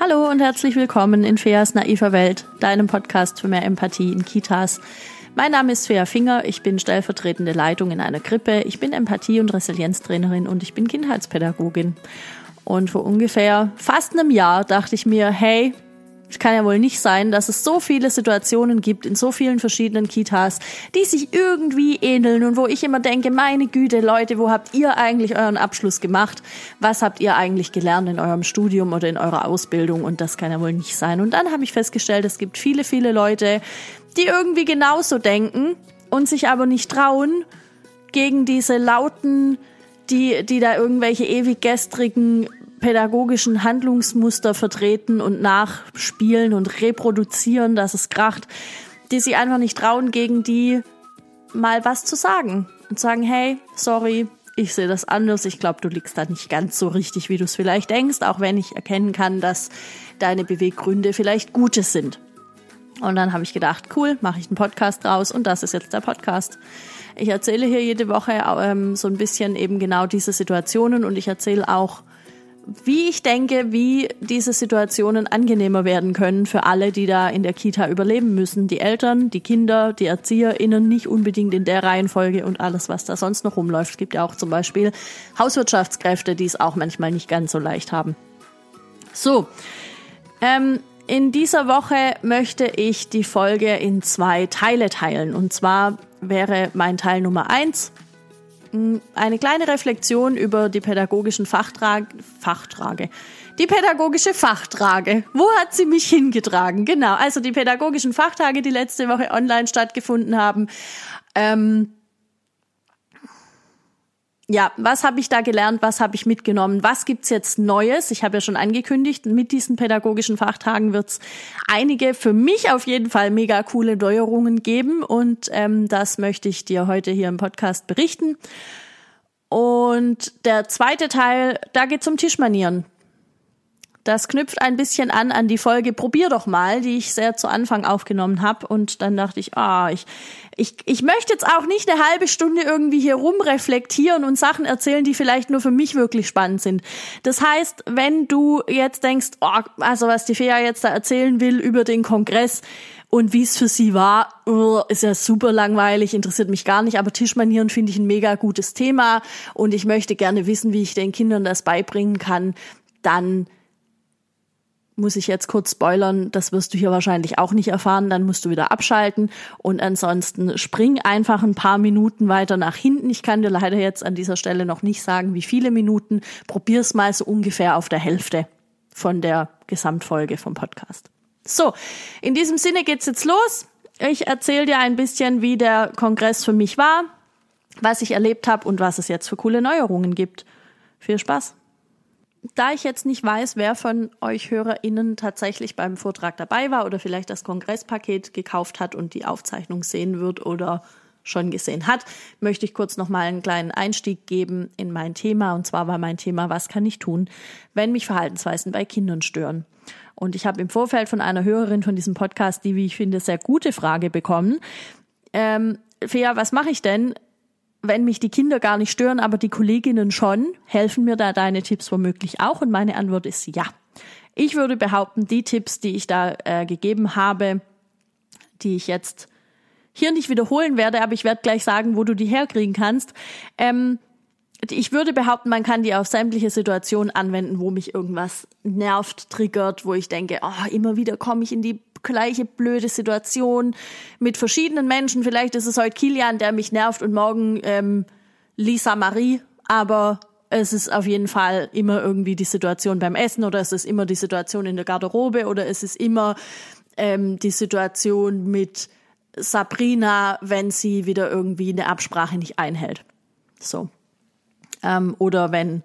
Hallo und herzlich willkommen in Feas naiver Welt, deinem Podcast für mehr Empathie in Kitas. Mein Name ist Fea Finger, ich bin stellvertretende Leitung in einer Krippe, ich bin Empathie- und Resilienztrainerin und ich bin Kindheitspädagogin. Und vor ungefähr fast einem Jahr dachte ich mir, hey, es kann ja wohl nicht sein, dass es so viele Situationen gibt in so vielen verschiedenen Kitas, die sich irgendwie ähneln und wo ich immer denke, meine Güte, Leute, wo habt ihr eigentlich euren Abschluss gemacht? Was habt ihr eigentlich gelernt in eurem Studium oder in eurer Ausbildung? Und das kann ja wohl nicht sein. Und dann habe ich festgestellt, es gibt viele, viele Leute, die irgendwie genauso denken und sich aber nicht trauen, gegen diese lauten, die, die da irgendwelche ewig gestrigen pädagogischen Handlungsmuster vertreten und nachspielen und reproduzieren, dass es kracht, die sich einfach nicht trauen, gegen die mal was zu sagen und sagen, hey, sorry, ich sehe das anders, ich glaube, du liegst da nicht ganz so richtig, wie du es vielleicht denkst, auch wenn ich erkennen kann, dass deine Beweggründe vielleicht gute sind. Und dann habe ich gedacht, cool, mache ich einen Podcast draus und das ist jetzt der Podcast. Ich erzähle hier jede Woche ähm, so ein bisschen eben genau diese Situationen und ich erzähle auch wie ich denke, wie diese Situationen angenehmer werden können für alle, die da in der Kita überleben müssen. Die Eltern, die Kinder, die ErzieherInnen, nicht unbedingt in der Reihenfolge und alles, was da sonst noch rumläuft. Es gibt ja auch zum Beispiel Hauswirtschaftskräfte, die es auch manchmal nicht ganz so leicht haben. So, ähm, in dieser Woche möchte ich die Folge in zwei Teile teilen. Und zwar wäre mein Teil Nummer eins eine kleine Reflexion über die pädagogischen Fachtrage, Fachtrage, die pädagogische Fachtrage. Wo hat sie mich hingetragen? Genau, also die pädagogischen Fachtage, die letzte Woche online stattgefunden haben. Ähm, ja, was habe ich da gelernt, was habe ich mitgenommen, was gibt's jetzt Neues? Ich habe ja schon angekündigt, mit diesen pädagogischen Fachtagen wird's einige für mich auf jeden Fall mega coole Neuerungen geben und ähm, das möchte ich dir heute hier im Podcast berichten. Und der zweite Teil, da geht's um Tischmanieren. Das knüpft ein bisschen an an die Folge Probier doch mal, die ich sehr zu Anfang aufgenommen habe. Und dann dachte ich, ah, ich, ich, ich möchte jetzt auch nicht eine halbe Stunde irgendwie hier rumreflektieren und Sachen erzählen, die vielleicht nur für mich wirklich spannend sind. Das heißt, wenn du jetzt denkst, oh, also was die Fea jetzt da erzählen will über den Kongress, und wie es für sie war, oh, ist ja super langweilig, interessiert mich gar nicht. Aber Tischmanieren finde ich ein mega gutes Thema und ich möchte gerne wissen, wie ich den Kindern das beibringen kann. Dann muss ich jetzt kurz spoilern, das wirst du hier wahrscheinlich auch nicht erfahren, dann musst du wieder abschalten und ansonsten spring einfach ein paar Minuten weiter nach hinten. Ich kann dir leider jetzt an dieser Stelle noch nicht sagen, wie viele Minuten. Probier's mal so ungefähr auf der Hälfte von der Gesamtfolge vom Podcast. So, in diesem Sinne geht's jetzt los. Ich erzähle dir ein bisschen, wie der Kongress für mich war, was ich erlebt habe und was es jetzt für coole Neuerungen gibt. Viel Spaß! Da ich jetzt nicht weiß, wer von euch HörerInnen tatsächlich beim Vortrag dabei war oder vielleicht das Kongresspaket gekauft hat und die Aufzeichnung sehen wird oder schon gesehen hat, möchte ich kurz noch mal einen kleinen Einstieg geben in mein Thema. Und zwar war mein Thema, was kann ich tun, wenn mich Verhaltensweisen bei Kindern stören? Und ich habe im Vorfeld von einer Hörerin von diesem Podcast die, wie ich finde, sehr gute Frage bekommen. Ähm, Fea, was mache ich denn, wenn mich die Kinder gar nicht stören, aber die Kolleginnen schon, helfen mir da deine Tipps womöglich auch? Und meine Antwort ist ja. Ich würde behaupten, die Tipps, die ich da äh, gegeben habe, die ich jetzt hier nicht wiederholen werde, aber ich werde gleich sagen, wo du die herkriegen kannst. Ähm, ich würde behaupten, man kann die auf sämtliche Situationen anwenden, wo mich irgendwas nervt, triggert, wo ich denke, oh, immer wieder komme ich in die gleiche blöde Situation mit verschiedenen Menschen. Vielleicht ist es heute Kilian, der mich nervt und morgen ähm, Lisa Marie, aber es ist auf jeden Fall immer irgendwie die Situation beim Essen oder es ist immer die Situation in der Garderobe oder es ist immer ähm, die Situation mit Sabrina, wenn sie wieder irgendwie eine Absprache nicht einhält. So. Ähm, oder wenn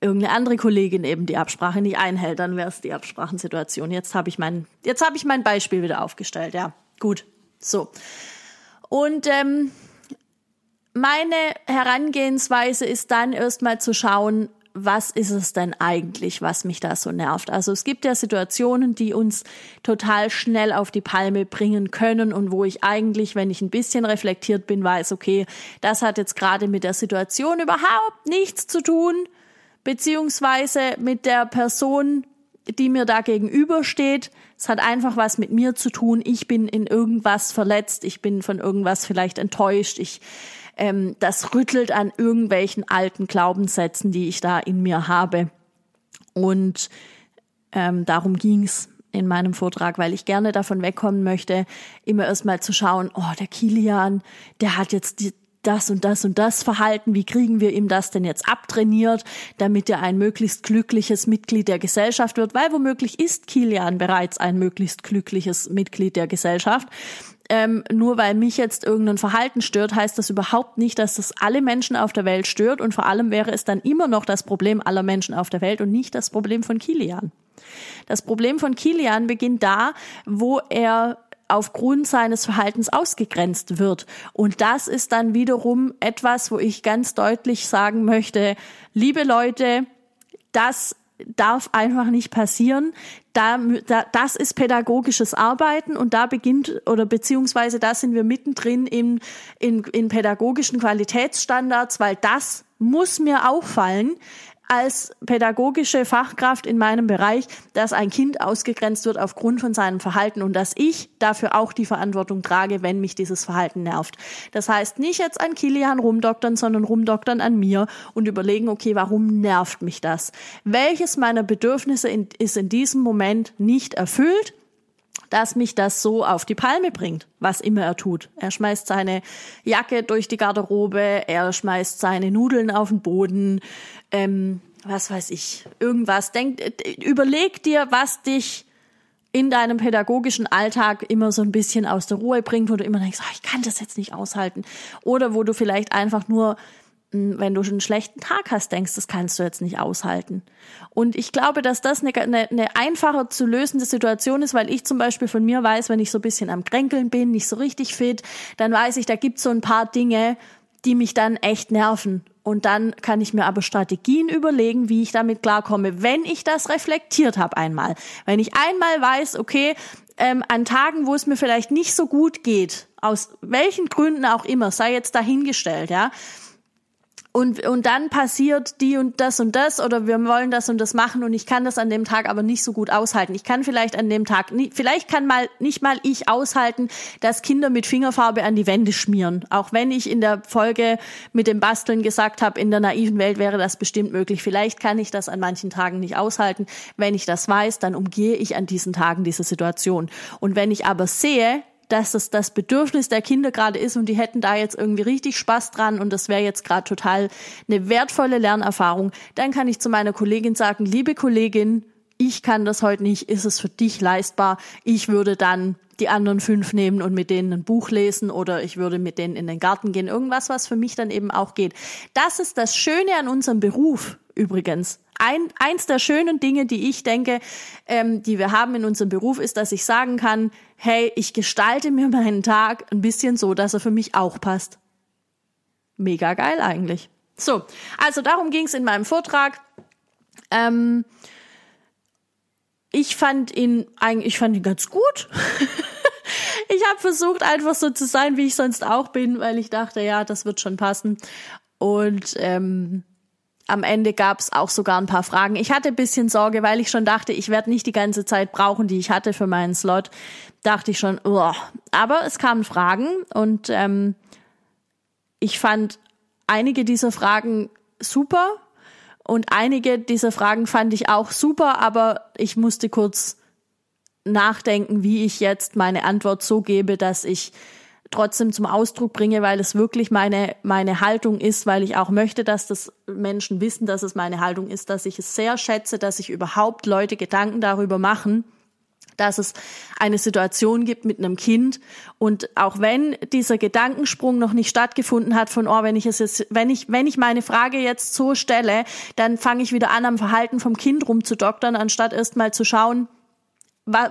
irgendeine andere Kollegin eben die Absprache nicht einhält, dann wäre es die Absprachensituation. Jetzt habe ich mein, jetzt habe ich mein Beispiel wieder aufgestellt. Ja, gut. So. Und ähm, meine Herangehensweise ist dann erstmal zu schauen, was ist es denn eigentlich, was mich da so nervt? Also es gibt ja Situationen, die uns total schnell auf die Palme bringen können und wo ich eigentlich, wenn ich ein bisschen reflektiert bin, weiß, okay, das hat jetzt gerade mit der Situation überhaupt nichts zu tun beziehungsweise mit der Person, die mir da gegenübersteht. Es hat einfach was mit mir zu tun. Ich bin in irgendwas verletzt. Ich bin von irgendwas vielleicht enttäuscht. Ich, ähm, das rüttelt an irgendwelchen alten Glaubenssätzen, die ich da in mir habe. Und ähm, darum ging's in meinem Vortrag, weil ich gerne davon wegkommen möchte, immer erstmal zu schauen, oh, der Kilian, der hat jetzt die, das und das und das Verhalten, wie kriegen wir ihm das denn jetzt abtrainiert, damit er ein möglichst glückliches Mitglied der Gesellschaft wird, weil womöglich ist Kilian bereits ein möglichst glückliches Mitglied der Gesellschaft. Ähm, nur weil mich jetzt irgendein Verhalten stört, heißt das überhaupt nicht, dass das alle Menschen auf der Welt stört und vor allem wäre es dann immer noch das Problem aller Menschen auf der Welt und nicht das Problem von Kilian. Das Problem von Kilian beginnt da, wo er aufgrund seines Verhaltens ausgegrenzt wird. Und das ist dann wiederum etwas, wo ich ganz deutlich sagen möchte, liebe Leute, das darf einfach nicht passieren. Da, da, das ist pädagogisches Arbeiten und da beginnt oder beziehungsweise da sind wir mittendrin in, in, in pädagogischen Qualitätsstandards, weil das muss mir auffallen, als pädagogische Fachkraft in meinem Bereich, dass ein Kind ausgegrenzt wird aufgrund von seinem Verhalten und dass ich dafür auch die Verantwortung trage, wenn mich dieses Verhalten nervt. Das heißt, nicht jetzt an Kilian rumdoktern, sondern rumdoktern an mir und überlegen, okay, warum nervt mich das? Welches meiner Bedürfnisse ist in diesem Moment nicht erfüllt? Dass mich das so auf die Palme bringt, was immer er tut. Er schmeißt seine Jacke durch die Garderobe, er schmeißt seine Nudeln auf den Boden, ähm, was weiß ich, irgendwas. Denk, überleg dir, was dich in deinem pädagogischen Alltag immer so ein bisschen aus der Ruhe bringt, wo du immer denkst, oh, ich kann das jetzt nicht aushalten. Oder wo du vielleicht einfach nur, wenn du einen schlechten Tag hast, denkst, das kannst du jetzt nicht aushalten. Und ich glaube, dass das eine, eine, eine einfacher zu lösende Situation ist, weil ich zum Beispiel von mir weiß, wenn ich so ein bisschen am Kränkeln bin, nicht so richtig fit, dann weiß ich, da gibt's so ein paar Dinge, die mich dann echt nerven. Und dann kann ich mir aber Strategien überlegen, wie ich damit klarkomme, wenn ich das reflektiert habe einmal. Wenn ich einmal weiß, okay, ähm, an Tagen, wo es mir vielleicht nicht so gut geht, aus welchen Gründen auch immer, sei jetzt dahingestellt, ja, und, und dann passiert die und das und das oder wir wollen das und das machen und ich kann das an dem Tag aber nicht so gut aushalten. Ich kann vielleicht an dem Tag, vielleicht kann mal nicht mal ich aushalten, dass Kinder mit Fingerfarbe an die Wände schmieren. Auch wenn ich in der Folge mit dem Basteln gesagt habe, in der naiven Welt wäre das bestimmt möglich. Vielleicht kann ich das an manchen Tagen nicht aushalten. Wenn ich das weiß, dann umgehe ich an diesen Tagen diese Situation. Und wenn ich aber sehe, dass das das Bedürfnis der Kinder gerade ist und die hätten da jetzt irgendwie richtig Spaß dran und das wäre jetzt gerade total eine wertvolle Lernerfahrung, dann kann ich zu meiner Kollegin sagen, liebe Kollegin, ich kann das heute nicht, ist es für dich leistbar? Ich würde dann die anderen fünf nehmen und mit denen ein Buch lesen oder ich würde mit denen in den Garten gehen. Irgendwas, was für mich dann eben auch geht. Das ist das Schöne an unserem Beruf übrigens. Ein, eins der schönen Dinge, die ich denke, ähm, die wir haben in unserem Beruf, ist, dass ich sagen kann, hey, ich gestalte mir meinen Tag ein bisschen so, dass er für mich auch passt. Mega geil eigentlich. So, also darum ging es in meinem Vortrag. Ähm, ich fand ihn eigentlich, ich fand ihn ganz gut. ich habe versucht, einfach so zu sein, wie ich sonst auch bin, weil ich dachte, ja, das wird schon passen. Und ähm, am Ende gab es auch sogar ein paar Fragen. Ich hatte bisschen Sorge, weil ich schon dachte, ich werde nicht die ganze Zeit brauchen, die ich hatte für meinen Slot. Dachte ich schon, oh. aber es kamen Fragen und ähm, ich fand einige dieser Fragen super und einige dieser Fragen fand ich auch super, aber ich musste kurz nachdenken, wie ich jetzt meine Antwort so gebe, dass ich trotzdem zum Ausdruck bringe, weil es wirklich meine, meine Haltung ist, weil ich auch möchte, dass das Menschen wissen, dass es meine Haltung ist, dass ich es sehr schätze, dass sich überhaupt Leute Gedanken darüber machen, dass es eine Situation gibt mit einem Kind. Und auch wenn dieser Gedankensprung noch nicht stattgefunden hat von oh wenn ich es jetzt wenn ich wenn ich meine Frage jetzt so stelle dann fange ich wieder an am Verhalten vom Kind rumzudoktern anstatt erst mal zu schauen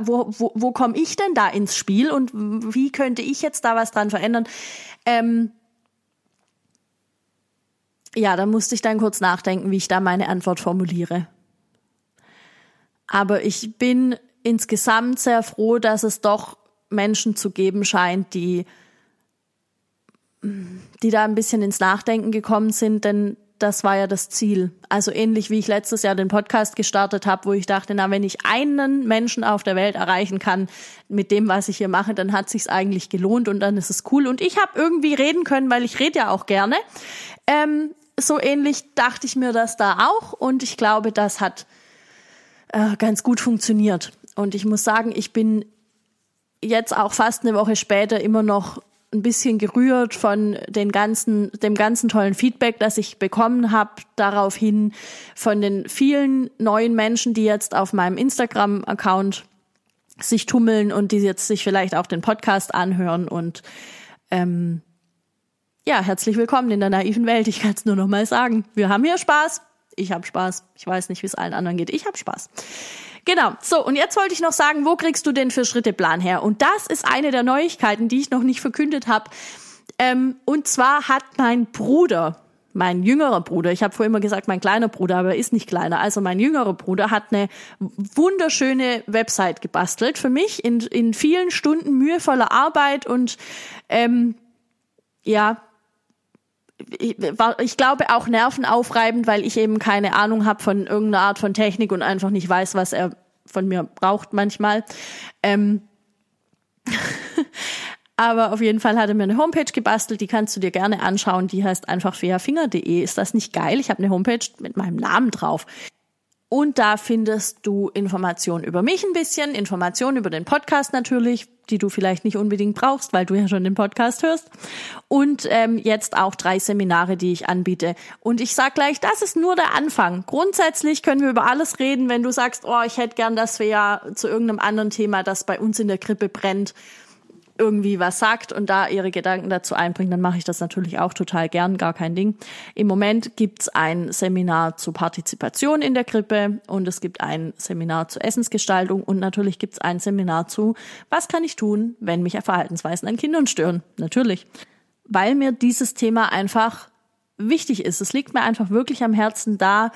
wo, wo, wo komme ich denn da ins Spiel und wie könnte ich jetzt da was dran verändern? Ähm, ja, da musste ich dann kurz nachdenken, wie ich da meine Antwort formuliere. Aber ich bin insgesamt sehr froh, dass es doch Menschen zu geben scheint, die, die da ein bisschen ins Nachdenken gekommen sind, denn das war ja das Ziel. Also ähnlich wie ich letztes Jahr den Podcast gestartet habe, wo ich dachte, na, wenn ich einen Menschen auf der Welt erreichen kann mit dem, was ich hier mache, dann hat sich's eigentlich gelohnt und dann ist es cool. Und ich habe irgendwie reden können, weil ich rede ja auch gerne. Ähm, so ähnlich dachte ich mir das da auch und ich glaube, das hat äh, ganz gut funktioniert. Und ich muss sagen, ich bin jetzt auch fast eine Woche später immer noch ein bisschen gerührt von den ganzen, dem ganzen tollen Feedback, das ich bekommen habe, daraufhin von den vielen neuen Menschen, die jetzt auf meinem Instagram-Account sich tummeln und die jetzt sich vielleicht auch den Podcast anhören und ähm, ja, herzlich willkommen in der naiven Welt. Ich kann es nur noch mal sagen. Wir haben hier Spaß. Ich habe Spaß. Ich weiß nicht, wie es allen anderen geht. Ich habe Spaß. Genau. So, und jetzt wollte ich noch sagen, wo kriegst du den Vier-Schritte-Plan her? Und das ist eine der Neuigkeiten, die ich noch nicht verkündet habe. Ähm, und zwar hat mein Bruder, mein jüngerer Bruder, ich habe vorher immer gesagt, mein kleiner Bruder, aber er ist nicht kleiner, also mein jüngerer Bruder hat eine wunderschöne Website gebastelt für mich in, in vielen Stunden mühevoller Arbeit und ähm, ja, ich glaube auch nervenaufreibend, weil ich eben keine Ahnung habe von irgendeiner Art von Technik und einfach nicht weiß, was er von mir braucht manchmal. Ähm Aber auf jeden Fall hat er mir eine Homepage gebastelt, die kannst du dir gerne anschauen. Die heißt einfach fairfinger.de. Ist das nicht geil? Ich habe eine Homepage mit meinem Namen drauf. Und da findest du Informationen über mich ein bisschen, Informationen über den Podcast natürlich, die du vielleicht nicht unbedingt brauchst, weil du ja schon den Podcast hörst. Und ähm, jetzt auch drei Seminare, die ich anbiete. Und ich sag gleich, das ist nur der Anfang. Grundsätzlich können wir über alles reden, wenn du sagst, oh, ich hätte gern, dass wir ja zu irgendeinem anderen Thema, das bei uns in der Krippe brennt, irgendwie was sagt und da ihre Gedanken dazu einbringt, dann mache ich das natürlich auch total gern, gar kein Ding. Im Moment gibt's ein Seminar zu Partizipation in der Krippe und es gibt ein Seminar zu Essensgestaltung und natürlich gibt's ein Seminar zu, was kann ich tun, wenn mich Verhaltensweisen an Kindern stören. Natürlich. Weil mir dieses Thema einfach wichtig ist. Es liegt mir einfach wirklich am Herzen, da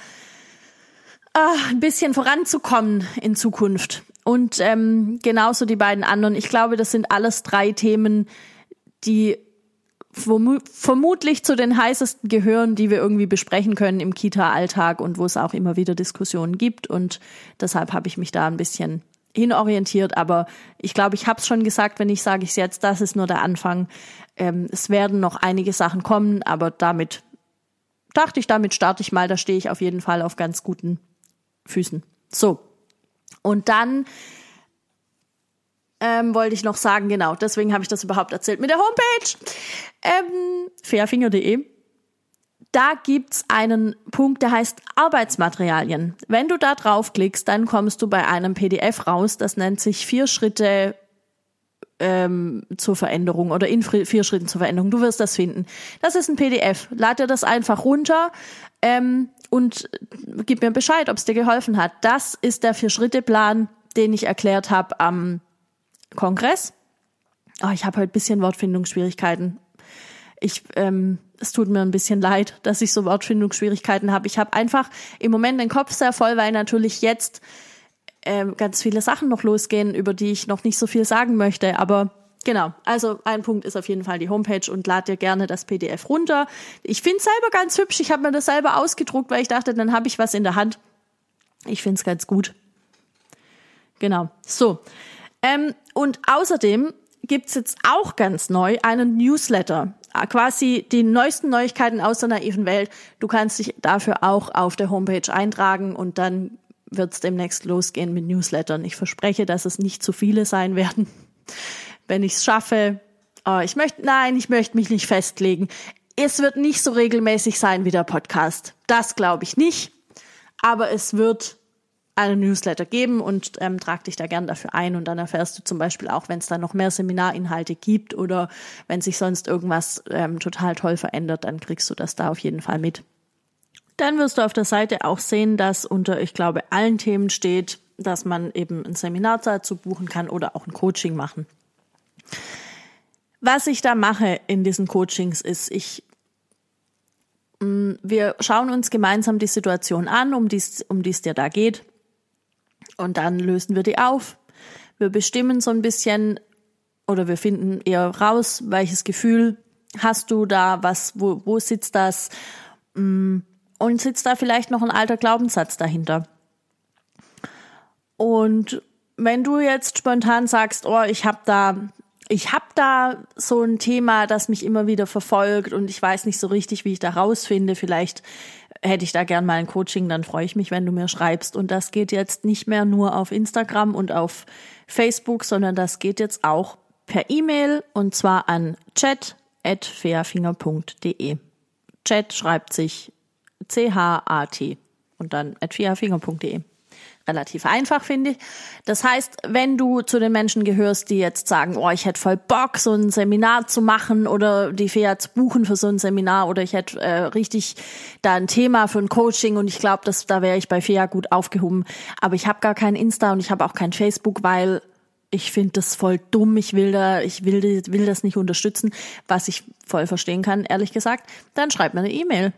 äh, ein bisschen voranzukommen in Zukunft. Und ähm, genauso die beiden anderen. Ich glaube, das sind alles drei Themen, die vermutlich zu den heißesten gehören, die wir irgendwie besprechen können im Kita-Alltag und wo es auch immer wieder Diskussionen gibt. Und deshalb habe ich mich da ein bisschen hinorientiert. Aber ich glaube, ich habe es schon gesagt, wenn ich sage ich jetzt, das ist nur der Anfang. Ähm, es werden noch einige Sachen kommen, aber damit dachte ich, damit starte ich mal. Da stehe ich auf jeden Fall auf ganz guten Füßen. So, und dann ähm, wollte ich noch sagen, genau, deswegen habe ich das überhaupt erzählt mit der Homepage ähm, fairfinger.de. Da gibt's einen Punkt, der heißt Arbeitsmaterialien. Wenn du da draufklickst, dann kommst du bei einem PDF raus, das nennt sich vier Schritte ähm, zur Veränderung oder in vier Schritten zur Veränderung. Du wirst das finden. Das ist ein PDF. Lad dir das einfach runter. Ähm, und gib mir Bescheid, ob es dir geholfen hat. Das ist der Vier-Schritte-Plan, den ich erklärt habe am Kongress. Oh, ich habe heute bisschen Wortfindungsschwierigkeiten. Ich, ähm, es tut mir ein bisschen leid, dass ich so Wortfindungsschwierigkeiten habe. Ich habe einfach im Moment den Kopf sehr voll, weil natürlich jetzt ähm, ganz viele Sachen noch losgehen, über die ich noch nicht so viel sagen möchte. Aber Genau, also ein Punkt ist auf jeden Fall die Homepage und lad dir gerne das PDF runter. Ich finde es selber ganz hübsch. Ich habe mir das selber ausgedruckt, weil ich dachte, dann habe ich was in der Hand. Ich finde es ganz gut. Genau, so. Ähm, und außerdem gibt's jetzt auch ganz neu einen Newsletter. Ah, quasi die neuesten Neuigkeiten aus der naiven Welt. Du kannst dich dafür auch auf der Homepage eintragen und dann wird's demnächst losgehen mit Newslettern. Ich verspreche, dass es nicht zu viele sein werden wenn ich es schaffe. Oh, ich möchte, nein, ich möchte mich nicht festlegen. Es wird nicht so regelmäßig sein wie der Podcast. Das glaube ich nicht. Aber es wird einen Newsletter geben und ähm, trag dich da gern dafür ein und dann erfährst du zum Beispiel auch, wenn es da noch mehr Seminarinhalte gibt oder wenn sich sonst irgendwas ähm, total toll verändert, dann kriegst du das da auf jeden Fall mit. Dann wirst du auf der Seite auch sehen, dass unter, ich glaube, allen Themen steht, dass man eben ein Seminar dazu buchen kann oder auch ein Coaching machen. Was ich da mache in diesen Coachings ist, ich mm, wir schauen uns gemeinsam die Situation an, um die es um die's dir da geht. Und dann lösen wir die auf. Wir bestimmen so ein bisschen oder wir finden eher raus, welches Gefühl hast du da, was, wo, wo sitzt das, mm, und sitzt da vielleicht noch ein alter Glaubenssatz dahinter. Und wenn du jetzt spontan sagst, oh, ich habe da ich habe da so ein Thema, das mich immer wieder verfolgt und ich weiß nicht so richtig, wie ich da rausfinde. Vielleicht hätte ich da gern mal ein Coaching, dann freue ich mich, wenn du mir schreibst. Und das geht jetzt nicht mehr nur auf Instagram und auf Facebook, sondern das geht jetzt auch per E-Mail und zwar an chat.fairfinger.de. Chat schreibt sich C-H-A-T und dann at fairfinger.de relativ einfach, finde ich. Das heißt, wenn du zu den Menschen gehörst, die jetzt sagen, oh, ich hätte voll Bock, so ein Seminar zu machen oder die Fea zu buchen für so ein Seminar oder ich hätte äh, richtig da ein Thema für ein Coaching und ich glaube, da wäre ich bei Fea gut aufgehoben. Aber ich habe gar kein Insta und ich habe auch kein Facebook, weil ich finde das voll dumm, ich will da, ich will, will das nicht unterstützen, was ich voll verstehen kann, ehrlich gesagt, dann schreib mir eine E-Mail.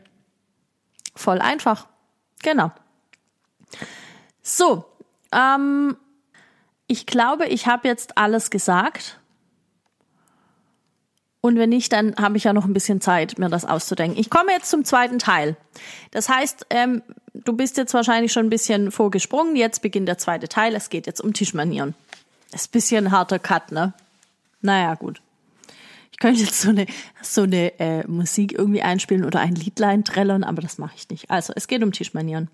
Voll einfach. Genau. So, ähm, ich glaube, ich habe jetzt alles gesagt. Und wenn nicht, dann habe ich ja noch ein bisschen Zeit, mir das auszudenken. Ich komme jetzt zum zweiten Teil. Das heißt, ähm, du bist jetzt wahrscheinlich schon ein bisschen vorgesprungen. Jetzt beginnt der zweite Teil. Es geht jetzt um Tischmanieren. Das ist ein bisschen harter Cut, ne? Naja, gut. Ich könnte jetzt so eine, so eine äh, Musik irgendwie einspielen oder ein Liedlein trällern, aber das mache ich nicht. Also, es geht um Tischmanieren.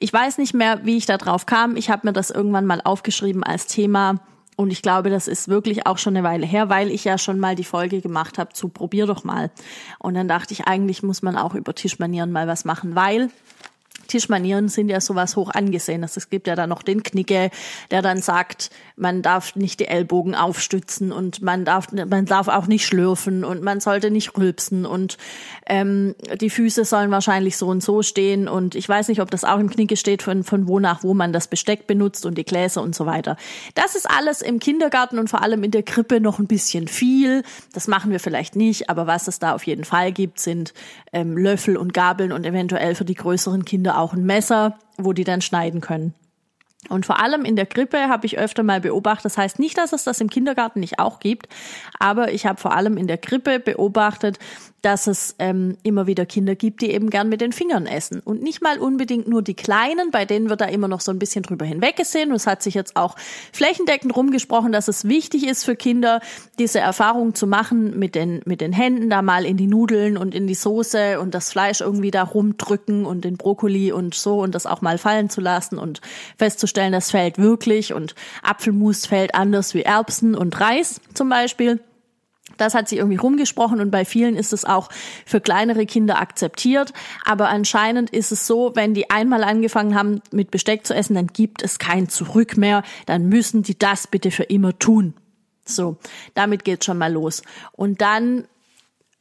Ich weiß nicht mehr, wie ich da drauf kam. Ich habe mir das irgendwann mal aufgeschrieben als Thema. Und ich glaube, das ist wirklich auch schon eine Weile her, weil ich ja schon mal die Folge gemacht habe zu Probier doch mal. Und dann dachte ich, eigentlich muss man auch über Tischmanieren mal was machen, weil Tischmanieren sind ja sowas hoch angesehen. Es gibt ja dann noch den Knicke, der dann sagt, man darf nicht die Ellbogen aufstützen und man darf, man darf auch nicht schlürfen und man sollte nicht rülpsen und ähm, die Füße sollen wahrscheinlich so und so stehen und ich weiß nicht, ob das auch im Knicke steht, von, von wo nach wo man das Besteck benutzt und die Gläser und so weiter. Das ist alles im Kindergarten und vor allem in der Krippe noch ein bisschen viel. Das machen wir vielleicht nicht, aber was es da auf jeden Fall gibt, sind ähm, Löffel und Gabeln und eventuell für die größeren Kinder auch ein Messer, wo die dann schneiden können. Und vor allem in der Krippe habe ich öfter mal beobachtet, das heißt nicht, dass es das im Kindergarten nicht auch gibt, aber ich habe vor allem in der Krippe beobachtet, dass es ähm, immer wieder Kinder gibt, die eben gern mit den Fingern essen. Und nicht mal unbedingt nur die Kleinen, bei denen wird da immer noch so ein bisschen drüber hinweggesehen. Und es hat sich jetzt auch flächendeckend rumgesprochen, dass es wichtig ist für Kinder, diese Erfahrung zu machen, mit den, mit den Händen da mal in die Nudeln und in die Soße und das Fleisch irgendwie da rumdrücken und den Brokkoli und so und das auch mal fallen zu lassen und festzustellen, das fällt wirklich und Apfelmus fällt anders wie Erbsen und Reis zum Beispiel. Das hat sie irgendwie rumgesprochen und bei vielen ist es auch für kleinere Kinder akzeptiert. Aber anscheinend ist es so, wenn die einmal angefangen haben, mit Besteck zu essen, dann gibt es kein Zurück mehr. Dann müssen die das bitte für immer tun. So, damit geht's schon mal los. Und dann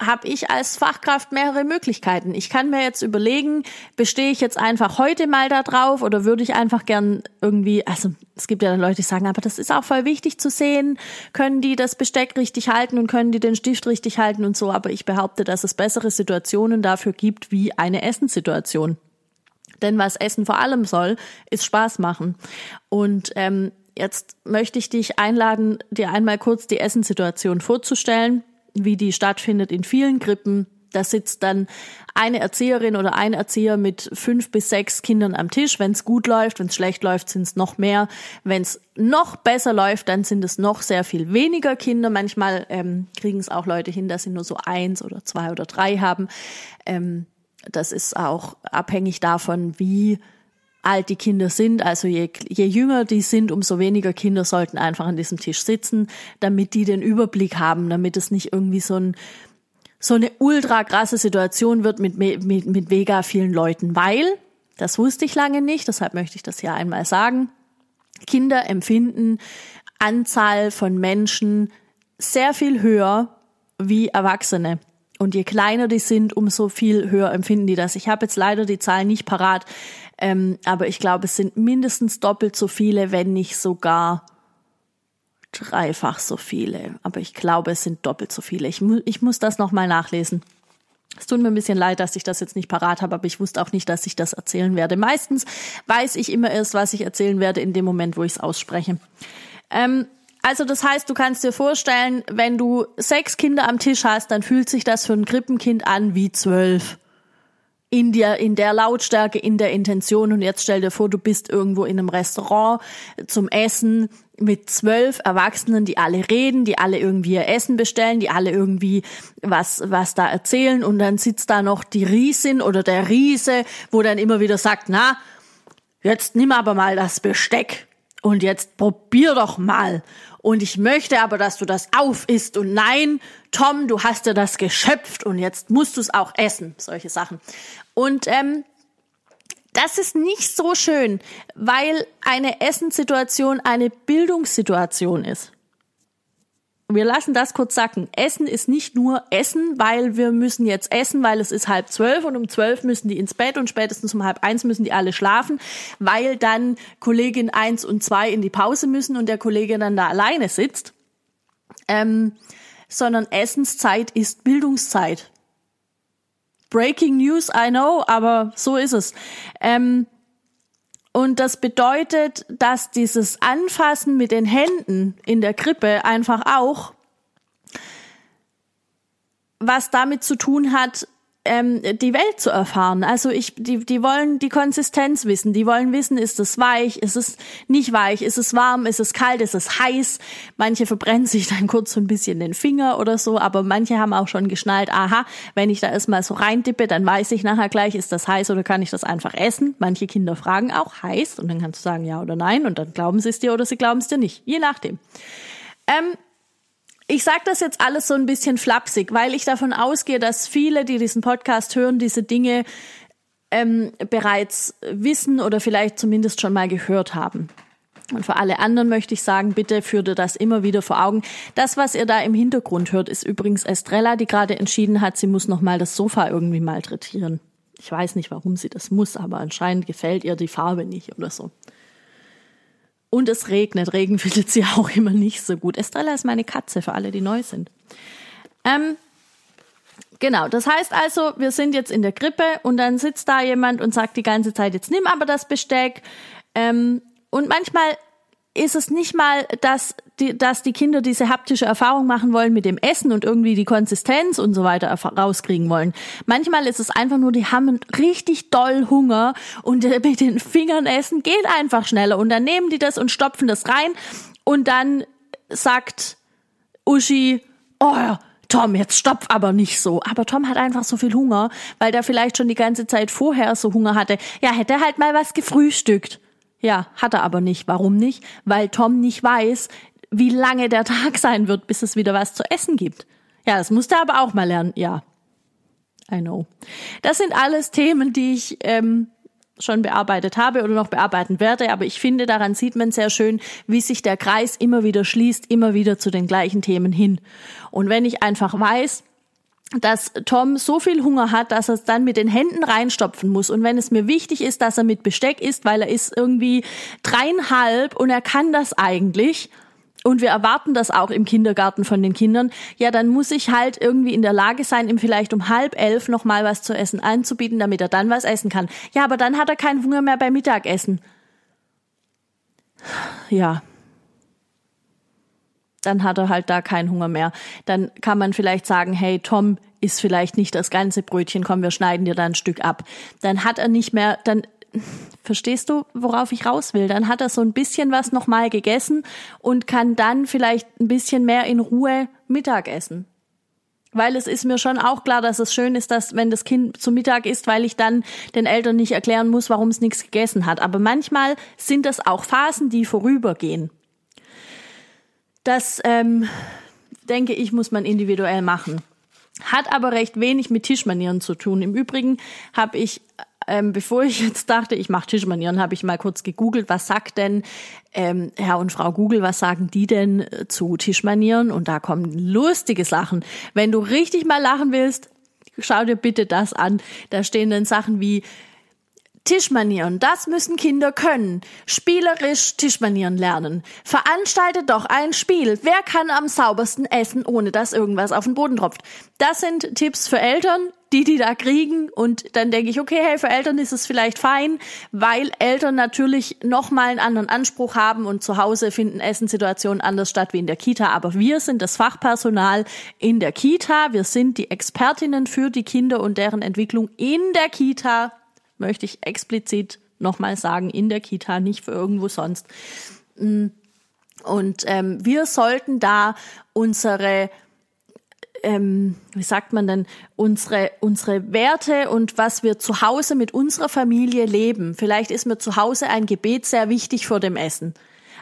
habe ich als Fachkraft mehrere Möglichkeiten. Ich kann mir jetzt überlegen, bestehe ich jetzt einfach heute mal da drauf oder würde ich einfach gern irgendwie, also es gibt ja dann Leute, die sagen, aber das ist auch voll wichtig zu sehen, können die das Besteck richtig halten und können die den Stift richtig halten und so, aber ich behaupte, dass es bessere Situationen dafür gibt wie eine Essenssituation. Denn was Essen vor allem soll, ist Spaß machen. Und ähm, jetzt möchte ich dich einladen, dir einmal kurz die Essenssituation vorzustellen wie die stattfindet in vielen Krippen. Da sitzt dann eine Erzieherin oder ein Erzieher mit fünf bis sechs Kindern am Tisch. Wenn es gut läuft, wenn es schlecht läuft, sind es noch mehr. Wenn es noch besser läuft, dann sind es noch sehr viel weniger Kinder. Manchmal ähm, kriegen es auch Leute hin, dass sie nur so eins oder zwei oder drei haben. Ähm, das ist auch abhängig davon, wie alt die Kinder sind. Also je, je jünger die sind, umso weniger Kinder sollten einfach an diesem Tisch sitzen, damit die den Überblick haben, damit es nicht irgendwie so ein so eine ultra krasse Situation wird mit, mit, mit mega vielen Leuten, weil, das wusste ich lange nicht, deshalb möchte ich das hier einmal sagen, Kinder empfinden Anzahl von Menschen sehr viel höher wie Erwachsene. Und je kleiner die sind, umso viel höher empfinden die das. Ich habe jetzt leider die Zahlen nicht parat, ähm, aber ich glaube, es sind mindestens doppelt so viele, wenn nicht sogar dreifach so viele. Aber ich glaube, es sind doppelt so viele. Ich, mu ich muss das nochmal nachlesen. Es tut mir ein bisschen leid, dass ich das jetzt nicht parat habe, aber ich wusste auch nicht, dass ich das erzählen werde. Meistens weiß ich immer erst, was ich erzählen werde in dem Moment, wo ich es ausspreche. Ähm, also das heißt, du kannst dir vorstellen, wenn du sechs Kinder am Tisch hast, dann fühlt sich das für ein Krippenkind an wie zwölf. In der, in der Lautstärke, in der Intention. Und jetzt stell dir vor, du bist irgendwo in einem Restaurant zum Essen mit zwölf Erwachsenen, die alle reden, die alle irgendwie ihr Essen bestellen, die alle irgendwie was, was da erzählen. Und dann sitzt da noch die Riesin oder der Riese, wo dann immer wieder sagt, na, jetzt nimm aber mal das Besteck und jetzt probier doch mal. Und ich möchte aber, dass du das auf isst. Und nein, Tom, du hast dir das geschöpft und jetzt musst du es auch essen. Solche Sachen. Und ähm, das ist nicht so schön, weil eine Essenssituation eine Bildungssituation ist wir lassen das kurz sacken. Essen ist nicht nur Essen, weil wir müssen jetzt essen, weil es ist halb zwölf und um zwölf müssen die ins Bett und spätestens um halb eins müssen die alle schlafen, weil dann Kollegin eins und zwei in die Pause müssen und der Kollege dann da alleine sitzt. Ähm, sondern Essenszeit ist Bildungszeit. Breaking News, I know, aber so ist es. Ähm, und das bedeutet, dass dieses Anfassen mit den Händen in der Krippe einfach auch was damit zu tun hat, ähm, die Welt zu erfahren. Also ich, die, die wollen die Konsistenz wissen. Die wollen wissen, ist es weich, ist es nicht weich, ist es warm, ist es kalt, ist es heiß. Manche verbrennen sich dann kurz so ein bisschen den Finger oder so, aber manche haben auch schon geschnallt, aha, wenn ich da erstmal so reintippe, dann weiß ich nachher gleich, ist das heiß oder kann ich das einfach essen. Manche Kinder fragen auch heiß und dann kannst du sagen ja oder nein und dann glauben sie es dir oder sie glauben es dir nicht. Je nachdem. Ähm, ich sage das jetzt alles so ein bisschen flapsig, weil ich davon ausgehe, dass viele, die diesen Podcast hören, diese Dinge ähm, bereits wissen oder vielleicht zumindest schon mal gehört haben. Und für alle anderen möchte ich sagen, bitte führt ihr das immer wieder vor Augen. Das, was ihr da im Hintergrund hört, ist übrigens Estrella, die gerade entschieden hat, sie muss nochmal das Sofa irgendwie malträtieren. Ich weiß nicht, warum sie das muss, aber anscheinend gefällt ihr die Farbe nicht oder so. Und es regnet. Regen findet sie auch immer nicht so gut. Estrella ist meine Katze, für alle, die neu sind. Ähm, genau, das heißt also, wir sind jetzt in der Krippe und dann sitzt da jemand und sagt die ganze Zeit, jetzt nimm aber das Besteck. Ähm, und manchmal ist es nicht mal, dass die, dass die Kinder diese haptische Erfahrung machen wollen mit dem Essen und irgendwie die Konsistenz und so weiter rauskriegen wollen. Manchmal ist es einfach nur, die haben richtig doll Hunger und mit den Fingern essen geht einfach schneller und dann nehmen die das und stopfen das rein und dann sagt Uschi, oh, Tom, jetzt stopf aber nicht so. Aber Tom hat einfach so viel Hunger, weil der vielleicht schon die ganze Zeit vorher so Hunger hatte. Ja, hätte halt mal was gefrühstückt. Ja, hat er aber nicht. Warum nicht? Weil Tom nicht weiß, wie lange der Tag sein wird, bis es wieder was zu essen gibt. Ja, das musste er aber auch mal lernen. Ja, I know. Das sind alles Themen, die ich ähm, schon bearbeitet habe oder noch bearbeiten werde, aber ich finde, daran sieht man sehr schön, wie sich der Kreis immer wieder schließt, immer wieder zu den gleichen Themen hin. Und wenn ich einfach weiß, dass Tom so viel Hunger hat, dass er es dann mit den Händen reinstopfen muss. Und wenn es mir wichtig ist, dass er mit Besteck isst, weil er ist irgendwie dreieinhalb und er kann das eigentlich, und wir erwarten das auch im Kindergarten von den Kindern, ja, dann muss ich halt irgendwie in der Lage sein, ihm vielleicht um halb elf noch mal was zu essen anzubieten, damit er dann was essen kann. Ja, aber dann hat er keinen Hunger mehr beim Mittagessen. Ja, dann hat er halt da keinen Hunger mehr. Dann kann man vielleicht sagen, hey Tom, isst vielleicht nicht das ganze Brötchen, komm, wir schneiden dir da ein Stück ab. Dann hat er nicht mehr, dann verstehst du, worauf ich raus will? Dann hat er so ein bisschen was nochmal gegessen und kann dann vielleicht ein bisschen mehr in Ruhe Mittag essen. Weil es ist mir schon auch klar, dass es schön ist, dass wenn das Kind zu Mittag isst, weil ich dann den Eltern nicht erklären muss, warum es nichts gegessen hat. Aber manchmal sind das auch Phasen, die vorübergehen. Das, ähm, denke ich, muss man individuell machen. Hat aber recht wenig mit Tischmanieren zu tun. Im Übrigen habe ich, ähm, bevor ich jetzt dachte, ich mache Tischmanieren, habe ich mal kurz gegoogelt, was sagt denn ähm, Herr und Frau Google, was sagen die denn äh, zu Tischmanieren? Und da kommen lustige Sachen. Wenn du richtig mal lachen willst, schau dir bitte das an. Da stehen dann Sachen wie Tischmanieren, das müssen Kinder können. Spielerisch Tischmanieren lernen. Veranstaltet doch ein Spiel. Wer kann am saubersten essen, ohne dass irgendwas auf den Boden tropft? Das sind Tipps für Eltern, die die da kriegen. Und dann denke ich, okay, hey, für Eltern ist es vielleicht fein, weil Eltern natürlich nochmal einen anderen Anspruch haben und zu Hause finden Essenssituationen anders statt wie in der Kita. Aber wir sind das Fachpersonal in der Kita. Wir sind die Expertinnen für die Kinder und deren Entwicklung in der Kita, möchte ich explizit nochmal sagen, in der Kita, nicht für irgendwo sonst. Mm. Und ähm, wir sollten da unsere ähm, wie sagt man denn, unsere, unsere Werte und was wir zu Hause mit unserer Familie leben. Vielleicht ist mir zu Hause ein Gebet sehr wichtig vor dem Essen.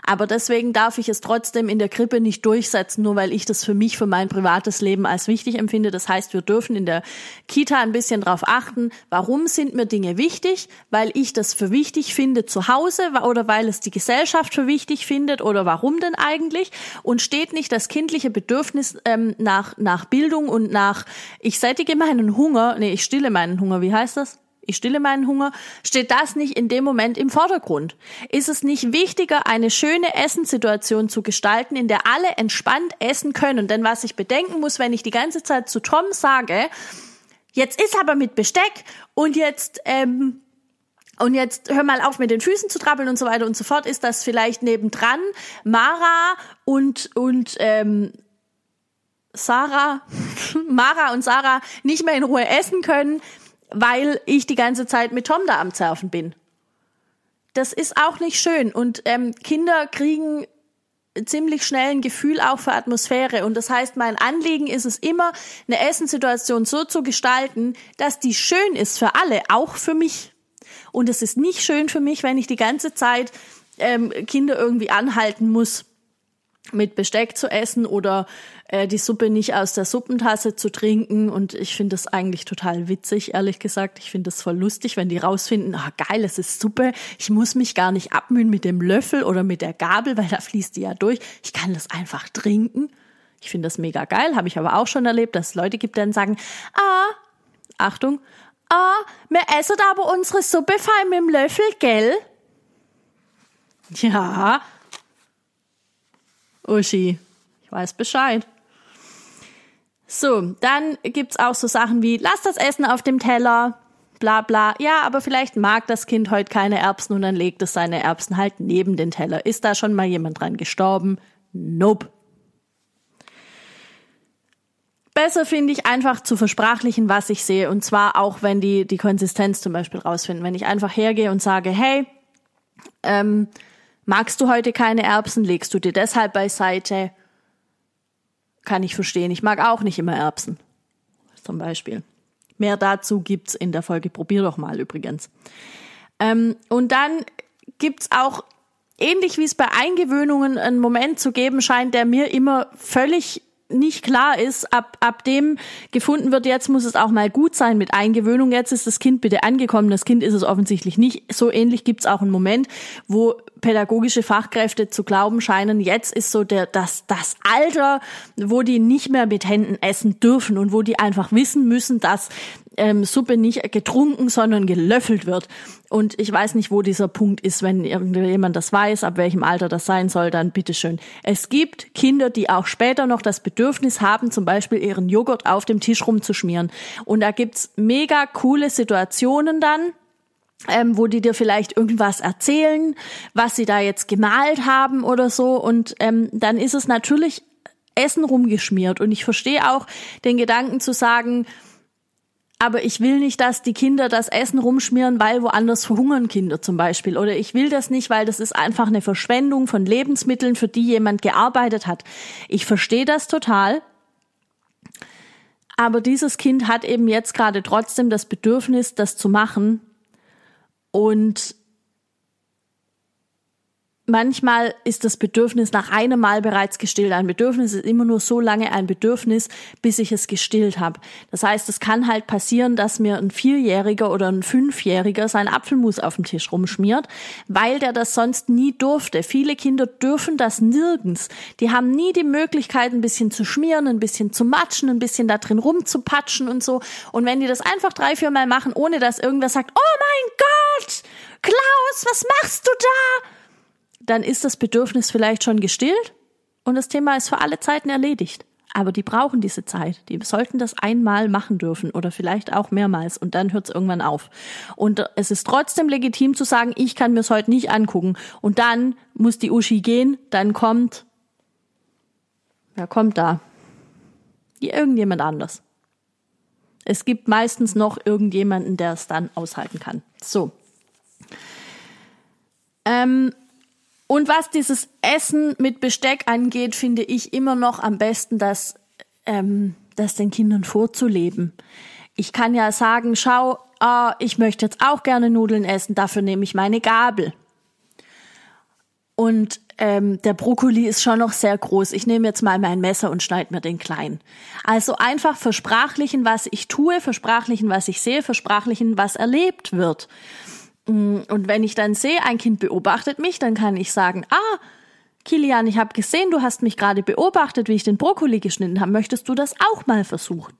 Aber deswegen darf ich es trotzdem in der Krippe nicht durchsetzen, nur weil ich das für mich, für mein privates Leben als wichtig empfinde. Das heißt, wir dürfen in der Kita ein bisschen darauf achten, warum sind mir Dinge wichtig? Weil ich das für wichtig finde zu Hause oder weil es die Gesellschaft für wichtig findet oder warum denn eigentlich? Und steht nicht das kindliche Bedürfnis ähm, nach, nach Bildung und nach, ich sättige meinen Hunger, nee, ich stille meinen Hunger, wie heißt das? Ich stille meinen Hunger, steht das nicht in dem Moment im Vordergrund? Ist es nicht wichtiger, eine schöne Essenssituation zu gestalten, in der alle entspannt essen können? Denn was ich bedenken muss, wenn ich die ganze Zeit zu Tom sage, jetzt ist aber mit Besteck und jetzt, ähm, und jetzt hör mal auf mit den Füßen zu trappeln und so weiter und so fort, ist das vielleicht nebendran Mara und, und ähm, Sarah, Mara und Sarah nicht mehr in Ruhe essen können, weil ich die ganze Zeit mit Tom da am Zerfen bin. Das ist auch nicht schön. Und ähm, Kinder kriegen ziemlich schnell ein Gefühl auch für Atmosphäre. Und das heißt, mein Anliegen ist es immer, eine Essenssituation so zu gestalten, dass die schön ist für alle, auch für mich. Und es ist nicht schön für mich, wenn ich die ganze Zeit ähm, Kinder irgendwie anhalten muss mit Besteck zu essen oder äh, die Suppe nicht aus der Suppentasse zu trinken. Und ich finde das eigentlich total witzig, ehrlich gesagt. Ich finde das voll lustig, wenn die rausfinden, ah geil, es ist Suppe. Ich muss mich gar nicht abmühen mit dem Löffel oder mit der Gabel, weil da fließt die ja durch. Ich kann das einfach trinken. Ich finde das mega geil, habe ich aber auch schon erlebt, dass es Leute gibt, die dann sagen, ah, Achtung, ah, wir essen aber unsere Suppe fein mit dem Löffel, gell? Ja, Uschi, ich weiß Bescheid. So, dann gibt's auch so Sachen wie, lass das Essen auf dem Teller, bla bla. Ja, aber vielleicht mag das Kind heute keine Erbsen und dann legt es seine Erbsen halt neben den Teller. Ist da schon mal jemand dran gestorben? Nope. Besser finde ich einfach zu versprachlichen, was ich sehe. Und zwar auch, wenn die die Konsistenz zum Beispiel rausfinden. Wenn ich einfach hergehe und sage, hey, ähm, Magst du heute keine Erbsen? Legst du dir deshalb beiseite? Kann ich verstehen. Ich mag auch nicht immer Erbsen. Zum Beispiel. Mehr dazu gibt's in der Folge. Probier doch mal übrigens. Ähm, und dann gibt's auch, ähnlich wie es bei Eingewöhnungen einen Moment zu geben scheint, der mir immer völlig nicht klar ist, ab, ab dem gefunden wird, jetzt muss es auch mal gut sein mit Eingewöhnung, jetzt ist das Kind bitte angekommen, das Kind ist es offensichtlich nicht. So ähnlich gibt es auch einen Moment, wo pädagogische Fachkräfte zu glauben scheinen, jetzt ist so der, das, das Alter, wo die nicht mehr mit Händen essen dürfen und wo die einfach wissen müssen, dass ähm, Suppe nicht getrunken, sondern gelöffelt wird. Und ich weiß nicht, wo dieser Punkt ist. Wenn irgendjemand das weiß, ab welchem Alter das sein soll, dann bitteschön. Es gibt Kinder, die auch später noch das Bedürfnis haben, zum Beispiel ihren Joghurt auf dem Tisch rumzuschmieren. Und da gibt's mega coole Situationen dann, ähm, wo die dir vielleicht irgendwas erzählen, was sie da jetzt gemalt haben oder so. Und ähm, dann ist es natürlich Essen rumgeschmiert. Und ich verstehe auch den Gedanken zu sagen, aber ich will nicht, dass die Kinder das Essen rumschmieren, weil woanders verhungern Kinder zum Beispiel. Oder ich will das nicht, weil das ist einfach eine Verschwendung von Lebensmitteln, für die jemand gearbeitet hat. Ich verstehe das total. Aber dieses Kind hat eben jetzt gerade trotzdem das Bedürfnis, das zu machen. Und manchmal ist das Bedürfnis nach einem Mal bereits gestillt. Ein Bedürfnis ist immer nur so lange ein Bedürfnis, bis ich es gestillt habe. Das heißt, es kann halt passieren, dass mir ein Vierjähriger oder ein Fünfjähriger sein Apfelmus auf dem Tisch rumschmiert, weil der das sonst nie durfte. Viele Kinder dürfen das nirgends. Die haben nie die Möglichkeit, ein bisschen zu schmieren, ein bisschen zu matschen, ein bisschen da drin rumzupatschen und so. Und wenn die das einfach drei, vier Mal machen, ohne dass irgendwer sagt, oh mein Gott, Klaus, was machst du da? Dann ist das Bedürfnis vielleicht schon gestillt und das Thema ist für alle Zeiten erledigt. Aber die brauchen diese Zeit. Die sollten das einmal machen dürfen oder vielleicht auch mehrmals und dann hört es irgendwann auf. Und es ist trotzdem legitim zu sagen, ich kann mir es heute nicht angucken. Und dann muss die Uschi gehen, dann kommt, wer kommt da? Irgendjemand anders. Es gibt meistens noch irgendjemanden, der es dann aushalten kann. So. Ähm, und was dieses Essen mit Besteck angeht, finde ich immer noch am besten, das, ähm, das den Kindern vorzuleben. Ich kann ja sagen, schau, ah, ich möchte jetzt auch gerne Nudeln essen, dafür nehme ich meine Gabel. Und ähm, der Brokkoli ist schon noch sehr groß. Ich nehme jetzt mal mein Messer und schneide mir den klein. Also einfach versprachlichen, was ich tue, versprachlichen, was ich sehe, versprachlichen, was erlebt wird. Mm, und wenn ich dann sehe, ein Kind beobachtet mich, dann kann ich sagen, ah, Kilian, ich habe gesehen, du hast mich gerade beobachtet, wie ich den Brokkoli geschnitten habe. Möchtest du das auch mal versuchen?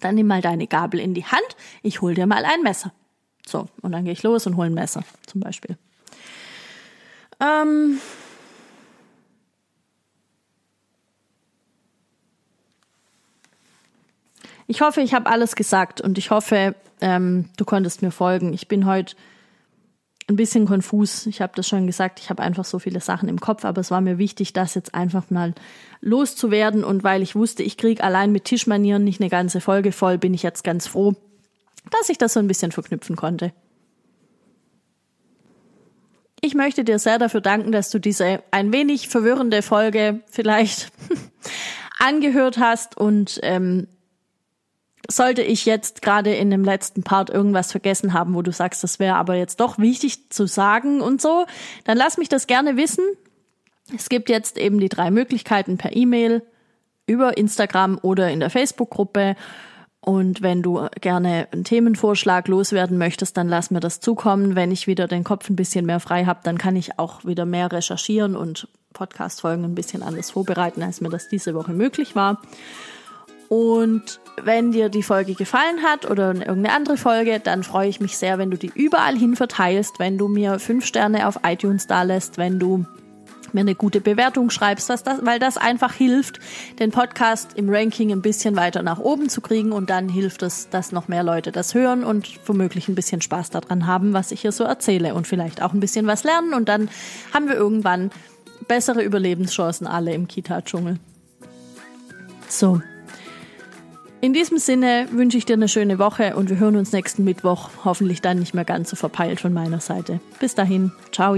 Dann nimm mal deine Gabel in die Hand, ich hol dir mal ein Messer. So, und dann gehe ich los und hole ein Messer, zum Beispiel. Ähm ich hoffe, ich habe alles gesagt und ich hoffe, ähm, du konntest mir folgen. Ich bin heute ein bisschen konfus. Ich habe das schon gesagt, ich habe einfach so viele Sachen im Kopf, aber es war mir wichtig, das jetzt einfach mal loszuwerden. Und weil ich wusste, ich kriege allein mit Tischmanieren nicht eine ganze Folge voll, bin ich jetzt ganz froh, dass ich das so ein bisschen verknüpfen konnte. Ich möchte dir sehr dafür danken, dass du diese ein wenig verwirrende Folge vielleicht angehört hast und ähm, sollte ich jetzt gerade in dem letzten Part irgendwas vergessen haben, wo du sagst, das wäre aber jetzt doch wichtig zu sagen und so, dann lass mich das gerne wissen. Es gibt jetzt eben die drei Möglichkeiten per E-Mail, über Instagram oder in der Facebook-Gruppe. Und wenn du gerne einen Themenvorschlag loswerden möchtest, dann lass mir das zukommen. Wenn ich wieder den Kopf ein bisschen mehr frei habe, dann kann ich auch wieder mehr recherchieren und Podcast-Folgen ein bisschen anders vorbereiten, als mir das diese Woche möglich war. Und wenn dir die Folge gefallen hat oder irgendeine andere Folge, dann freue ich mich sehr, wenn du die überall hin verteilst, wenn du mir fünf Sterne auf iTunes da lässt, wenn du mir eine gute Bewertung schreibst, das, weil das einfach hilft, den Podcast im Ranking ein bisschen weiter nach oben zu kriegen und dann hilft es, dass noch mehr Leute das hören und womöglich ein bisschen Spaß daran haben, was ich hier so erzähle und vielleicht auch ein bisschen was lernen und dann haben wir irgendwann bessere Überlebenschancen alle im Kita-Dschungel. So. In diesem Sinne wünsche ich dir eine schöne Woche und wir hören uns nächsten Mittwoch, hoffentlich dann nicht mehr ganz so verpeilt von meiner Seite. Bis dahin, ciao.